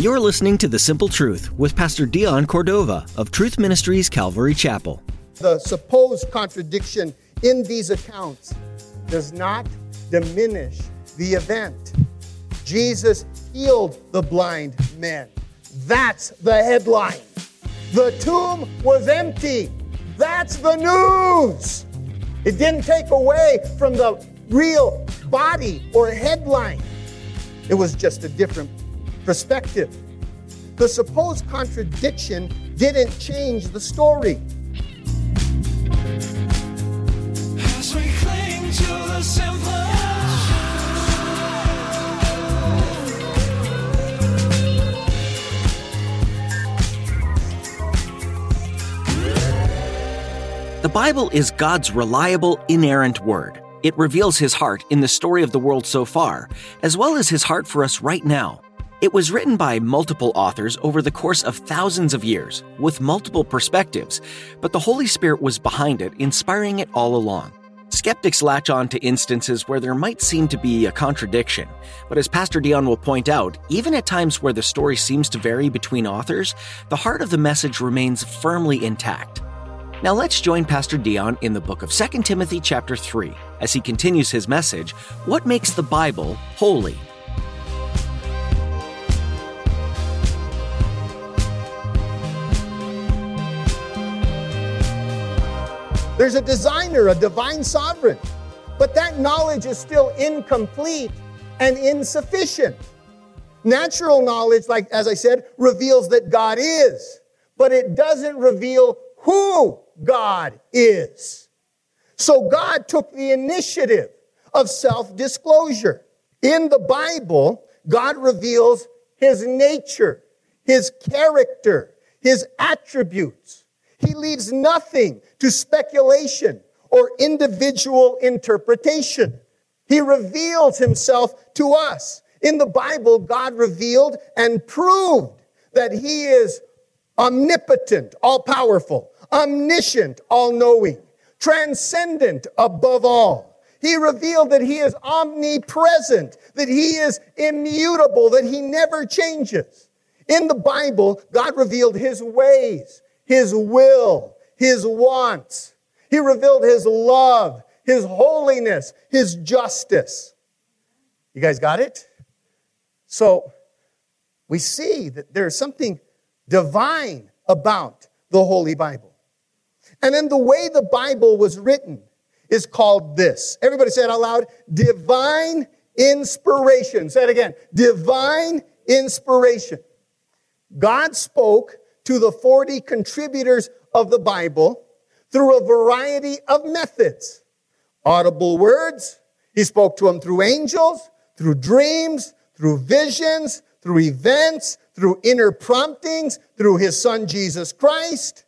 You're listening to The Simple Truth with Pastor Dion Cordova of Truth Ministries Calvary Chapel. The supposed contradiction in these accounts does not diminish the event. Jesus healed the blind men. That's the headline. The tomb was empty. That's the news. It didn't take away from the real body or headline. It was just a different perspective. The supposed contradiction didn't change the story. Bible is God's reliable, inerrant word. It reveals his heart in the story of the world so far, as well as his heart for us right now. It was written by multiple authors over the course of thousands of years, with multiple perspectives, but the Holy Spirit was behind it, inspiring it all along. Skeptics latch on to instances where there might seem to be a contradiction, but as Pastor Dion will point out, even at times where the story seems to vary between authors, the heart of the message remains firmly intact. Now let's join Pastor Dion in the book of 2 Timothy chapter 3 as he continues his message, What Makes the Bible Holy? There's a designer, a divine sovereign, but that knowledge is still incomplete and insufficient. Natural knowledge, like as I said, reveals that God is, but it doesn't reveal who God is. So God took the initiative of self disclosure. In the Bible, God reveals his nature, his character, his attributes. He leaves nothing to speculation or individual interpretation. He reveals himself to us. In the Bible, God revealed and proved that he is omnipotent, all powerful, omniscient, all knowing, transcendent above all. He revealed that he is omnipresent, that he is immutable, that he never changes. In the Bible, God revealed his ways, his will, his wants. He revealed his love, his holiness, his justice. You guys got it? So we see that there's something divine about the Holy Bible. And then the way the Bible was written is called this. Everybody say it out loud. Divine inspiration. Say it again. Divine inspiration. God spoke to the 40 contributors of the Bible through a variety of methods. Audible words. He spoke to them through angels, through dreams, through visions, through events, through inner promptings, through his son Jesus Christ.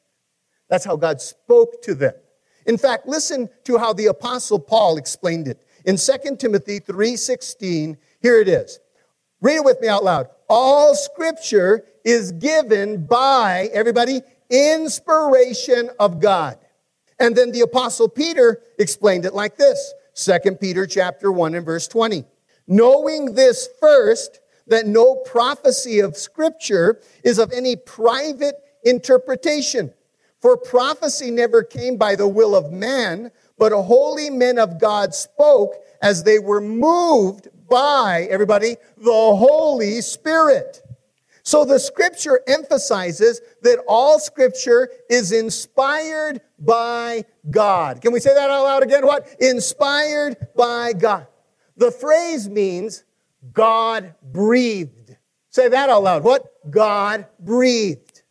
That's how God spoke to them. In fact, listen to how the apostle Paul explained it. In 2 Timothy 3:16, here it is. Read it with me out loud. All scripture is given by everybody inspiration of God. And then the apostle Peter explained it like this. 2 Peter chapter 1 and verse 20. Knowing this first, that no prophecy of scripture is of any private interpretation. For prophecy never came by the will of man, but holy men of God spoke as they were moved by, everybody, the Holy Spirit. So the scripture emphasizes that all scripture is inspired by God. Can we say that out loud again? What? Inspired by God. The phrase means God breathed. Say that out loud. What? God breathed.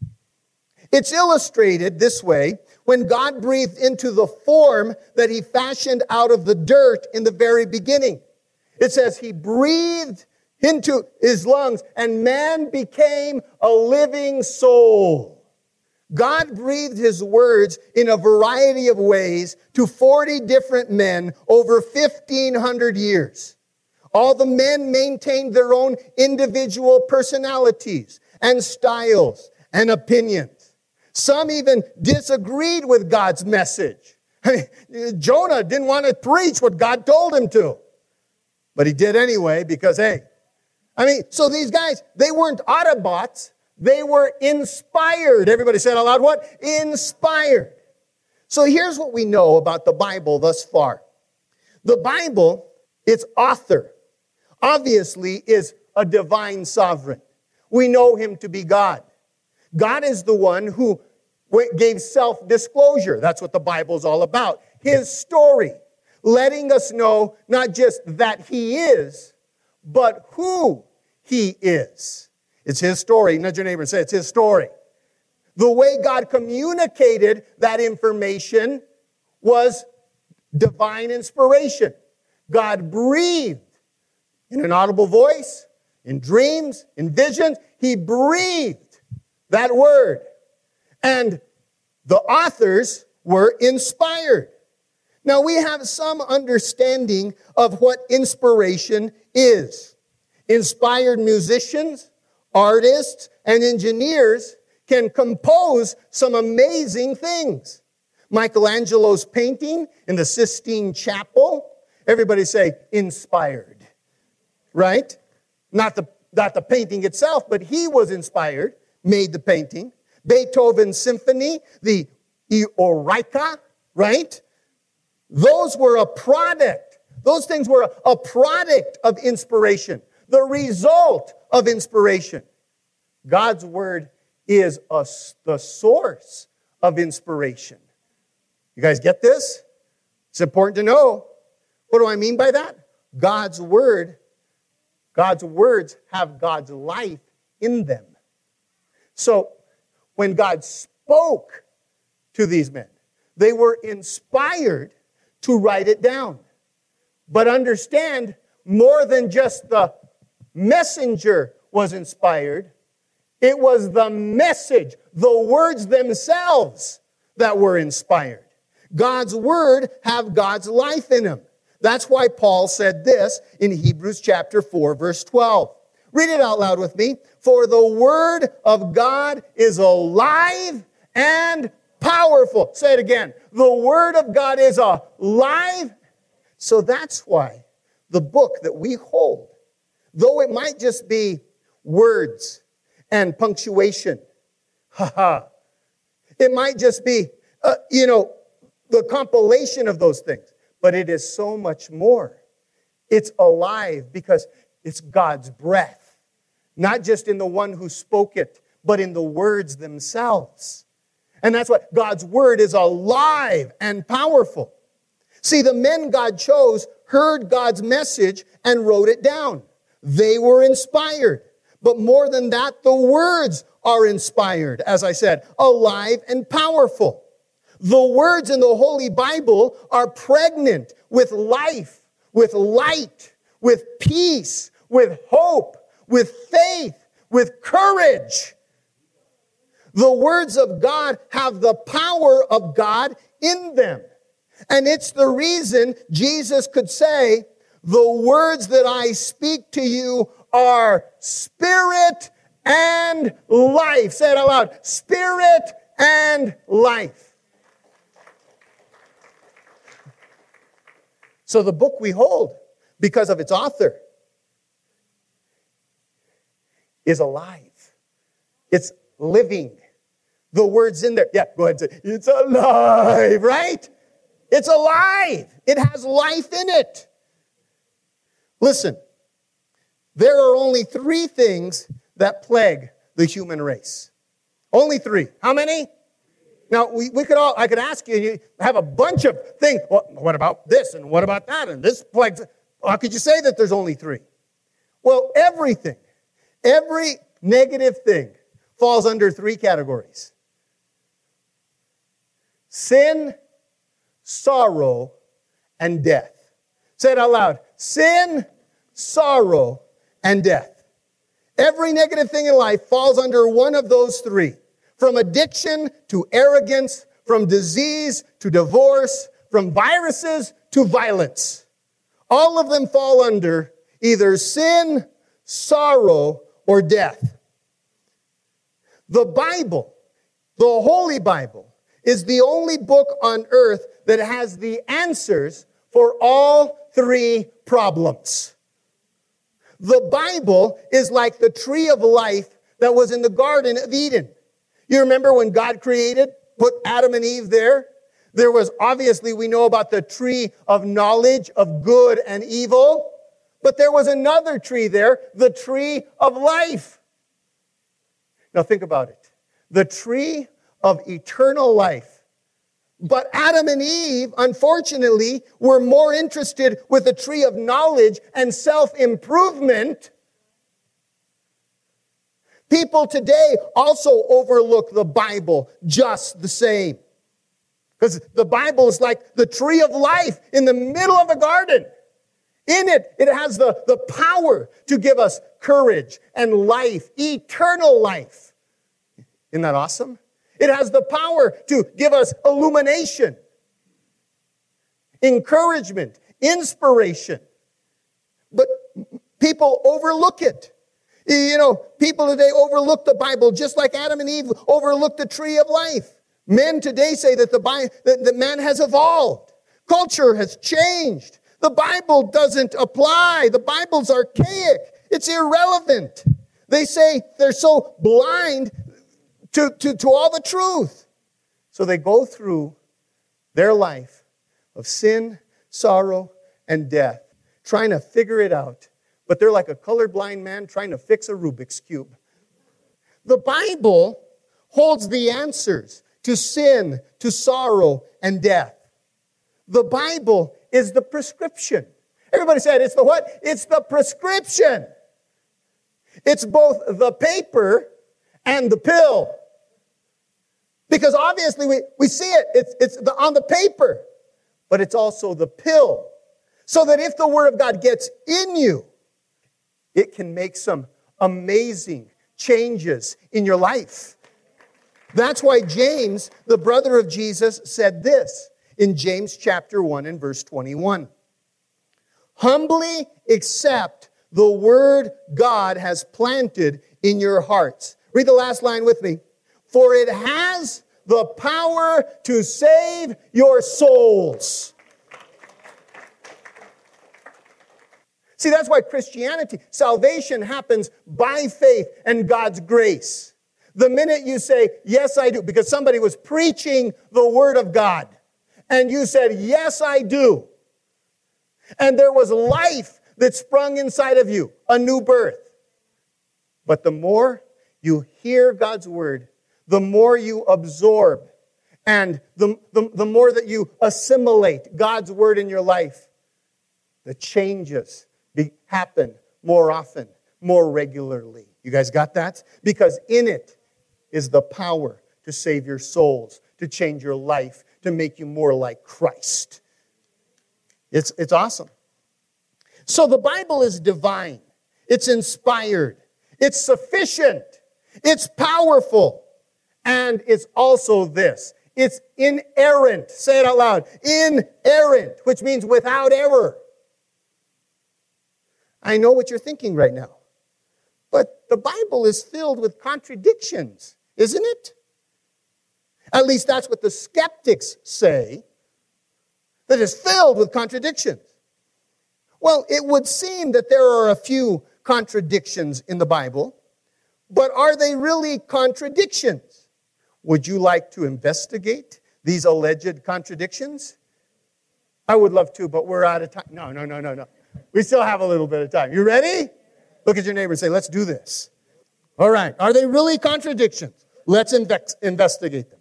It's illustrated this way when God breathed into the form that he fashioned out of the dirt in the very beginning. It says he breathed into his lungs and man became a living soul. God breathed his words in a variety of ways to 40 different men over 1500 years. All the men maintained their own individual personalities and styles and opinions. Some even disagreed with God's message. Jonah didn't want to preach what God told him to, but he did anyway because, hey, I mean, so these guys, they weren't Autobots, they were inspired. Everybody said aloud, what? Inspired. So here's what we know about the Bible thus far. The Bible, its author, obviously is a divine sovereign. We know him to be God. God is the one who gave self disclosure. That's what the Bible is all about. His story, letting us know not just that he is, but who he is. It's his story. Nudge your neighbor and say, It's his story. The way God communicated that information was divine inspiration. God breathed in an audible voice, in dreams, in visions. He breathed that word. And the authors were inspired. Now we have some understanding of what inspiration is. Inspired musicians, artists, and engineers can compose some amazing things. Michelangelo's painting in the Sistine Chapel, everybody say inspired, right? Not the, not the painting itself, but he was inspired, made the painting. Beethoven's symphony, the Eroica, right? Those were a product. Those things were a, a product of inspiration, the result of inspiration. God's word is a, the source of inspiration. You guys get this? It's important to know. What do I mean by that? God's word, God's words have God's life in them. So when God spoke to these men, they were inspired to write it down. But understand, more than just the messenger was inspired, it was the message, the words themselves that were inspired. God's word have God's life in them. That's why Paul said this in Hebrews chapter 4 verse 12. Read it out loud with me. For the word of God is alive and powerful. Say it again. The word of God is alive. So that's why the book that we hold, though it might just be words and punctuation, haha, it might just be, uh, you know, the compilation of those things, but it is so much more. It's alive because it's God's breath, not just in the one who spoke it, but in the words themselves. And that's what God's word is alive and powerful. See, the men God chose heard God's message and wrote it down. They were inspired. But more than that, the words are inspired, as I said, alive and powerful. The words in the Holy Bible are pregnant with life, with light, with peace, with hope, with faith, with courage. The words of God have the power of God in them. And it's the reason Jesus could say, the words that I speak to you are spirit and life. Say it out loud. Spirit and life. So the book we hold, because of its author, is alive. It's living. The words in there. Yeah, go ahead and say, it's alive, right? It's alive. It has life in it. Listen, there are only three things that plague the human race. Only three. How many? Now, we, we could all, I could ask you, you have a bunch of things. Well, what about this? And what about that? And this plagues. How could you say that there's only three? Well, everything, every negative thing falls under three categories sin, sorrow, and death. Say it out loud sin, sorrow, and death. Every negative thing in life falls under one of those three from addiction to arrogance, from disease to divorce, from viruses to violence. All of them fall under either sin, sorrow, or death. The Bible, the Holy Bible, is the only book on earth that has the answers for all three problems. The Bible is like the tree of life that was in the Garden of Eden. You remember when God created, put Adam and Eve there? There was obviously, we know about the tree of knowledge of good and evil, but there was another tree there, the tree of life. Now think about it. The tree of eternal life. But Adam and Eve, unfortunately, were more interested with the tree of knowledge and self improvement. People today also overlook the Bible just the same. Because the Bible is like the tree of life in the middle of a garden. In it, it has the, the power to give us courage and life, eternal life. Isn't that awesome? It has the power to give us illumination, encouragement, inspiration. But people overlook it. You know, people today overlook the Bible just like Adam and Eve overlooked the tree of life. Men today say that the Bible, that, man has evolved. Culture has changed. The Bible doesn't apply. The Bible's archaic. It's irrelevant. They say they're so blind to, to, to all the truth. So they go through their life of sin, sorrow, and death, trying to figure it out. But they're like a colorblind man trying to fix a Rubik's Cube. The Bible holds the answers to sin, to sorrow, and death. The Bible is the prescription. Everybody said it's the what? It's the prescription. It's both the paper and the pill. Because obviously we, we see it, it's, it's the, on the paper, but it's also the pill. So that if the Word of God gets in you, it can make some amazing changes in your life. That's why James, the brother of Jesus, said this in James chapter 1 and verse 21. Humbly accept the word God has planted in your hearts. Read the last line with me. For it has the power to save your souls. See, that's why Christianity, salvation happens by faith and God's grace. The minute you say, Yes, I do, because somebody was preaching the Word of God, and you said, Yes, I do, and there was life that sprung inside of you, a new birth. But the more you hear God's Word, the more you absorb, and the, the, the more that you assimilate God's Word in your life, the changes be, happen more often, more regularly. You guys got that? Because in it, is the power to save your souls, to change your life, to make you more like Christ. It's, it's awesome. So the Bible is divine, it's inspired, it's sufficient, it's powerful, and it's also this it's inerrant. Say it out loud inerrant, which means without error. I know what you're thinking right now. But the Bible is filled with contradictions isn't it? At least that's what the skeptics say, that is filled with contradictions. Well, it would seem that there are a few contradictions in the Bible, but are they really contradictions? Would you like to investigate these alleged contradictions? I would love to, but we're out of time. No, no, no, no, no. We still have a little bit of time. You ready? Look at your neighbor and say, let's do this. All right. Are they really contradictions? Let's inve- investigate them.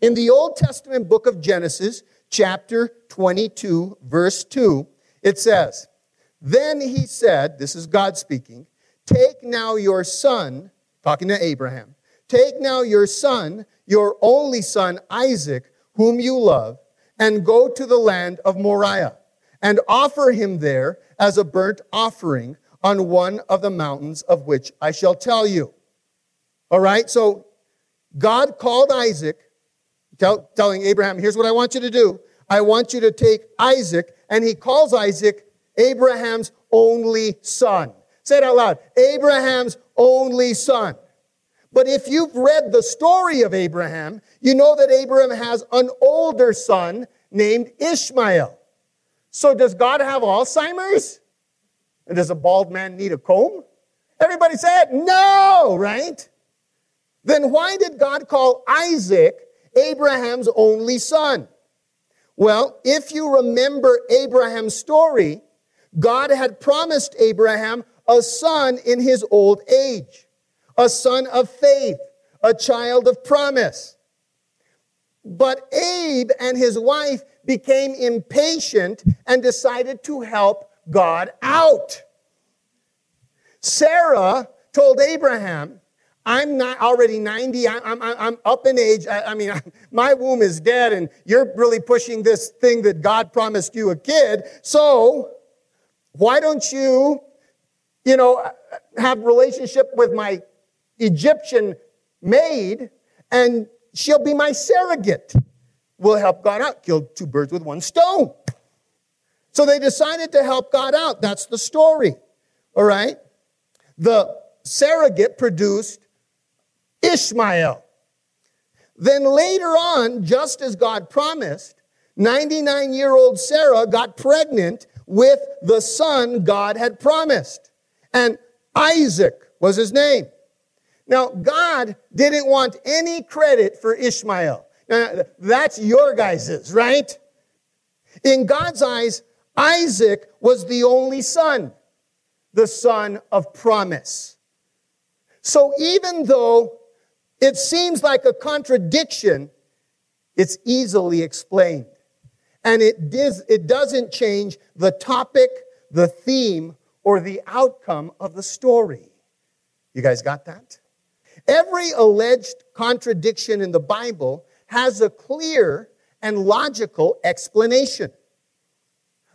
In the Old Testament book of Genesis, chapter 22, verse 2, it says, Then he said, this is God speaking, Take now your son, talking to Abraham, take now your son, your only son, Isaac, whom you love, and go to the land of Moriah, and offer him there as a burnt offering on one of the mountains of which I shall tell you. All right, so God called Isaac, tell, telling Abraham, here's what I want you to do. I want you to take Isaac, and he calls Isaac Abraham's only son. Say it out loud Abraham's only son. But if you've read the story of Abraham, You know that Abraham has an older son named Ishmael. So does God have Alzheimer's? And does a bald man need a comb? Everybody said no, right? Then why did God call Isaac Abraham's only son? Well, if you remember Abraham's story, God had promised Abraham a son in his old age, a son of faith, a child of promise. But Abe and his wife became impatient and decided to help God out. Sarah told Abraham, I'm not already 90. I'm, I'm, I'm up in age. I, I mean, my womb is dead and you're really pushing this thing that God promised you a kid. So why don't you, you know, have relationship with my Egyptian maid and she'll be my surrogate. We'll help God out. Kill two birds with one stone. So they decided to help God out. That's the story. All right. The surrogate produced Ishmael. Then later on, just as God promised, 99 year old Sarah got pregnant with the son God had promised. And Isaac was his name. Now, God didn't want any credit for Ishmael. Now, that's your guys's, right? In God's eyes, Isaac was the only son, the son of promise. So even though it seems like a contradiction, it's easily explained. And it, does, it doesn't change the topic, the theme, or the outcome of the story. You guys got that? Every alleged contradiction in the Bible has a clear and logical explanation.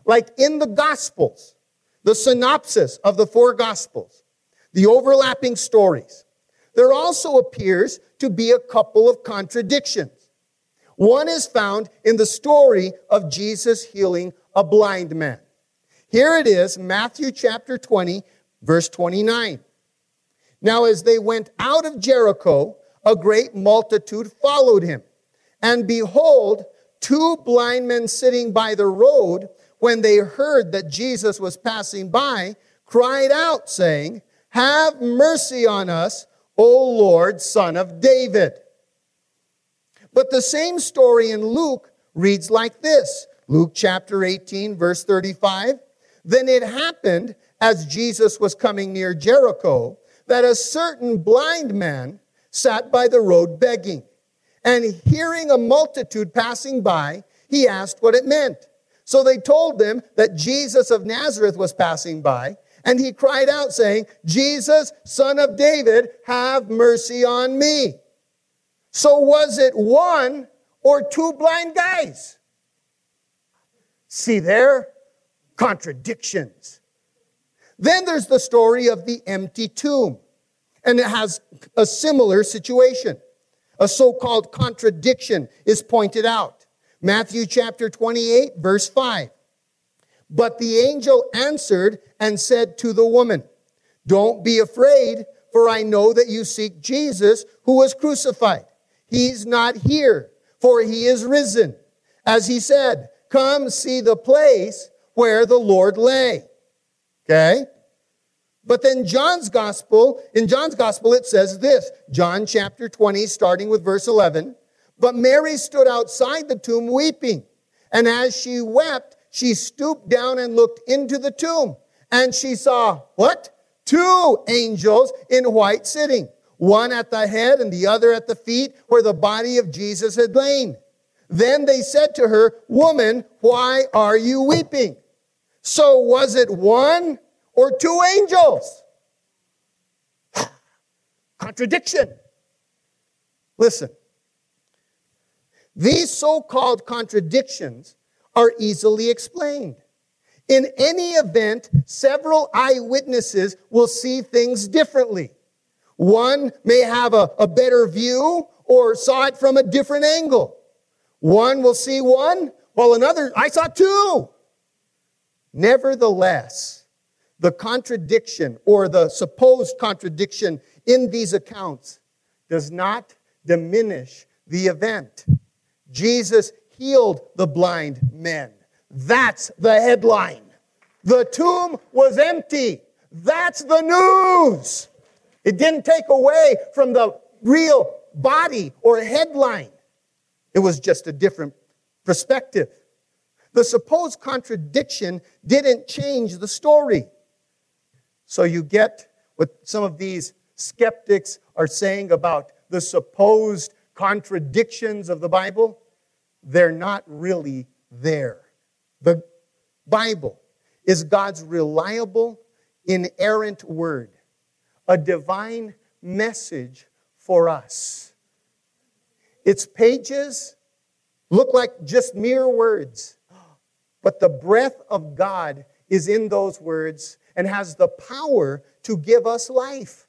Like in the Gospels, the synopsis of the four Gospels, the overlapping stories, there also appears to be a couple of contradictions. One is found in the story of Jesus healing a blind man. Here it is, Matthew chapter 20, verse 29. Now, as they went out of Jericho, a great multitude followed him. And behold, two blind men sitting by the road, when they heard that Jesus was passing by, cried out, saying, Have mercy on us, O Lord, son of David. But the same story in Luke reads like this Luke chapter 18, verse 35. Then it happened as Jesus was coming near Jericho that a certain blind man sat by the road begging. And hearing a multitude passing by, he asked what it meant. So they told him that Jesus of Nazareth was passing by, and he cried out, saying, Jesus, son of David, have mercy on me. So was it one or two blind guys? See there? Contradictions. Then there's the story of the empty tomb. And it has a similar situation. A so-called contradiction is pointed out. Matthew chapter 28, verse 5. But the angel answered and said to the woman, Don't be afraid, for I know that you seek Jesus who was crucified. He's not here, for he is risen. As he said, come see the place where the Lord lay. Okay? But then John's gospel, in John's gospel, it says this, John chapter 20, starting with verse 11. But Mary stood outside the tomb weeping. And as she wept, she stooped down and looked into the tomb. And she saw, what? Two angels in white sitting one at the head and the other at the feet where the body of Jesus had lain. Then they said to her, Woman, why are you weeping? So was it one or two angels? Contradiction. Listen, these so called contradictions are easily explained. In any event, several eyewitnesses will see things differently. One may have a, a better view or saw it from a different angle. One will see one, while another, I saw two. Nevertheless, the contradiction or the supposed contradiction in these accounts does not diminish the event. Jesus healed the blind men. That's the headline. The tomb was empty. That's the news. It didn't take away from the real body or headline. It was just a different perspective. The supposed contradiction didn't change the story. So you get what some of these skeptics are saying about the supposed contradictions of the Bible. They're not really there. The Bible is God's reliable, inerrant word, a divine message for us. Its pages look like just mere words, but the breath of God is in those words and has the power to give us life.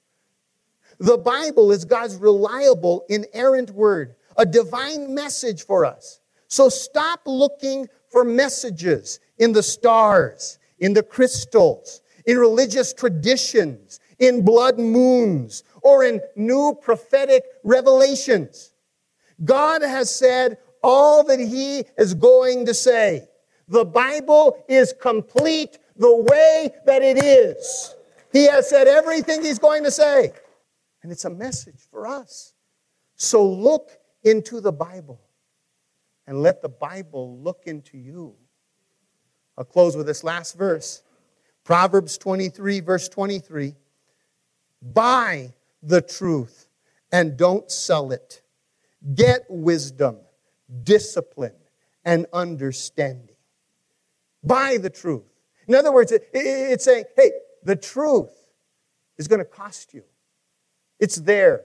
The Bible is God's reliable, inerrant word, a divine message for us. So stop looking for messages in the stars, in the crystals, in religious traditions, in blood moons, or in new prophetic revelations. God has said all that He is going to say. The Bible is complete the way that it is. He has said everything He's going to say. And it's a message for us. So look into the Bible and let the Bible look into you. I'll close with this last verse Proverbs 23, verse 23. Buy the truth and don't sell it. Get wisdom, discipline, and understanding. Buy the truth. In other words, it's saying, hey, the truth is going to cost you. It's there.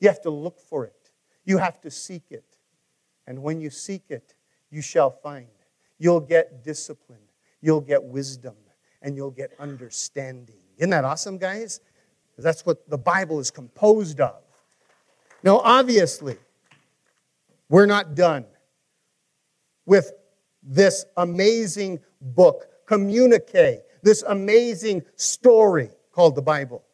You have to look for it, you have to seek it. And when you seek it, you shall find. You'll get discipline, you'll get wisdom, and you'll get understanding. Isn't that awesome, guys? That's what the Bible is composed of. Now, obviously, we're not done with this amazing book, communique, this amazing story called the Bible.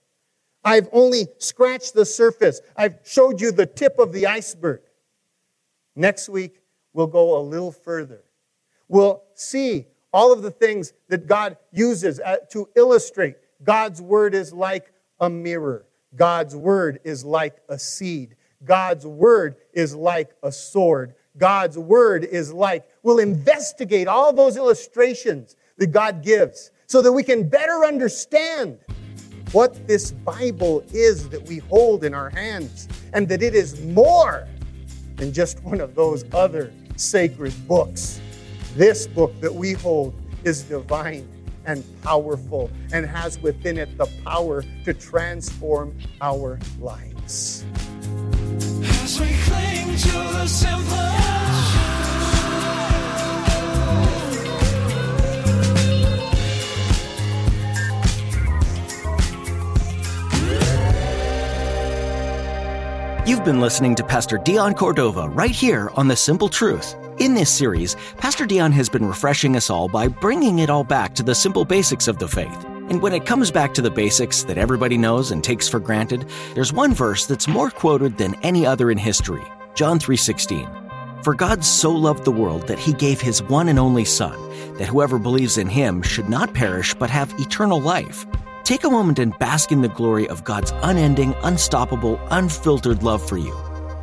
I've only scratched the surface. I've showed you the tip of the iceberg. Next week, we'll go a little further. We'll see all of the things that God uses uh, to illustrate God's word is like a mirror. God's word is like a seed. God's word is like a sword. God's word is like, we'll investigate all those illustrations that God gives so that we can better understand what this Bible is that we hold in our hands and that it is more than just one of those other sacred books. This book that we hold is divine and powerful and has within it the power to transform our lives. As we cling to the simple You've been listening to Pastor Dion Cordova right here on The Simple Truth. In this series, Pastor Dion has been refreshing us all by bringing it all back to the simple basics of the faith. And when it comes back to the basics that everybody knows and takes for granted, there's one verse that's more quoted than any other in history. John 3:16. For God so loved the world that he gave his one and only son, that whoever believes in him should not perish but have eternal life. Take a moment and bask in the glory of God's unending, unstoppable, unfiltered love for you.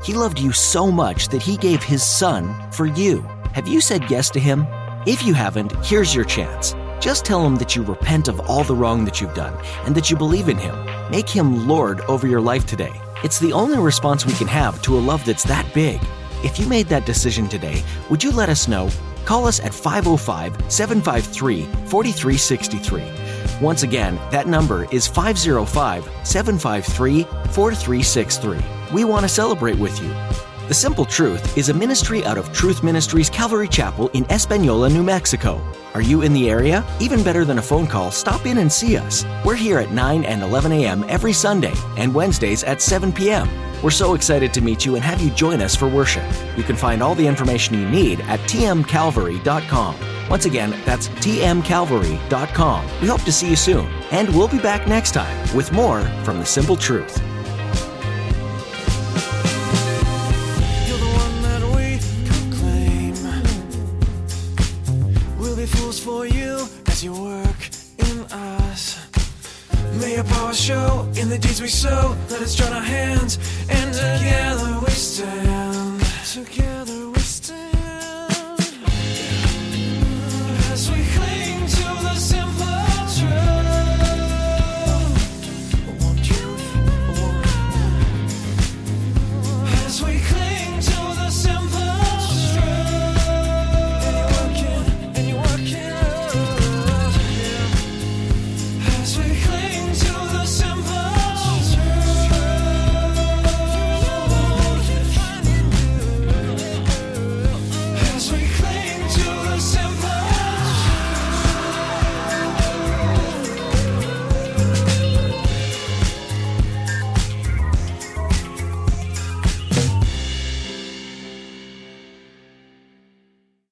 He loved you so much that he gave his son for you. Have you said yes to him? If you haven't, here's your chance. Just tell him that you repent of all the wrong that you've done and that you believe in him. Make him Lord over your life today. It's the only response we can have to a love that's that big. If you made that decision today, would you let us know? Call us at 505 753 4363. Once again, that number is 505 753 4363. We want to celebrate with you. The Simple Truth is a ministry out of Truth Ministries Calvary Chapel in Espanola, New Mexico. Are you in the area? Even better than a phone call, stop in and see us. We're here at 9 and 11 a.m. every Sunday and Wednesdays at 7 p.m. We're so excited to meet you and have you join us for worship. You can find all the information you need at tmcalvary.com. Once again, that's tmcalvary.com. We hope to see you soon, and we'll be back next time with more from the Simple Truth.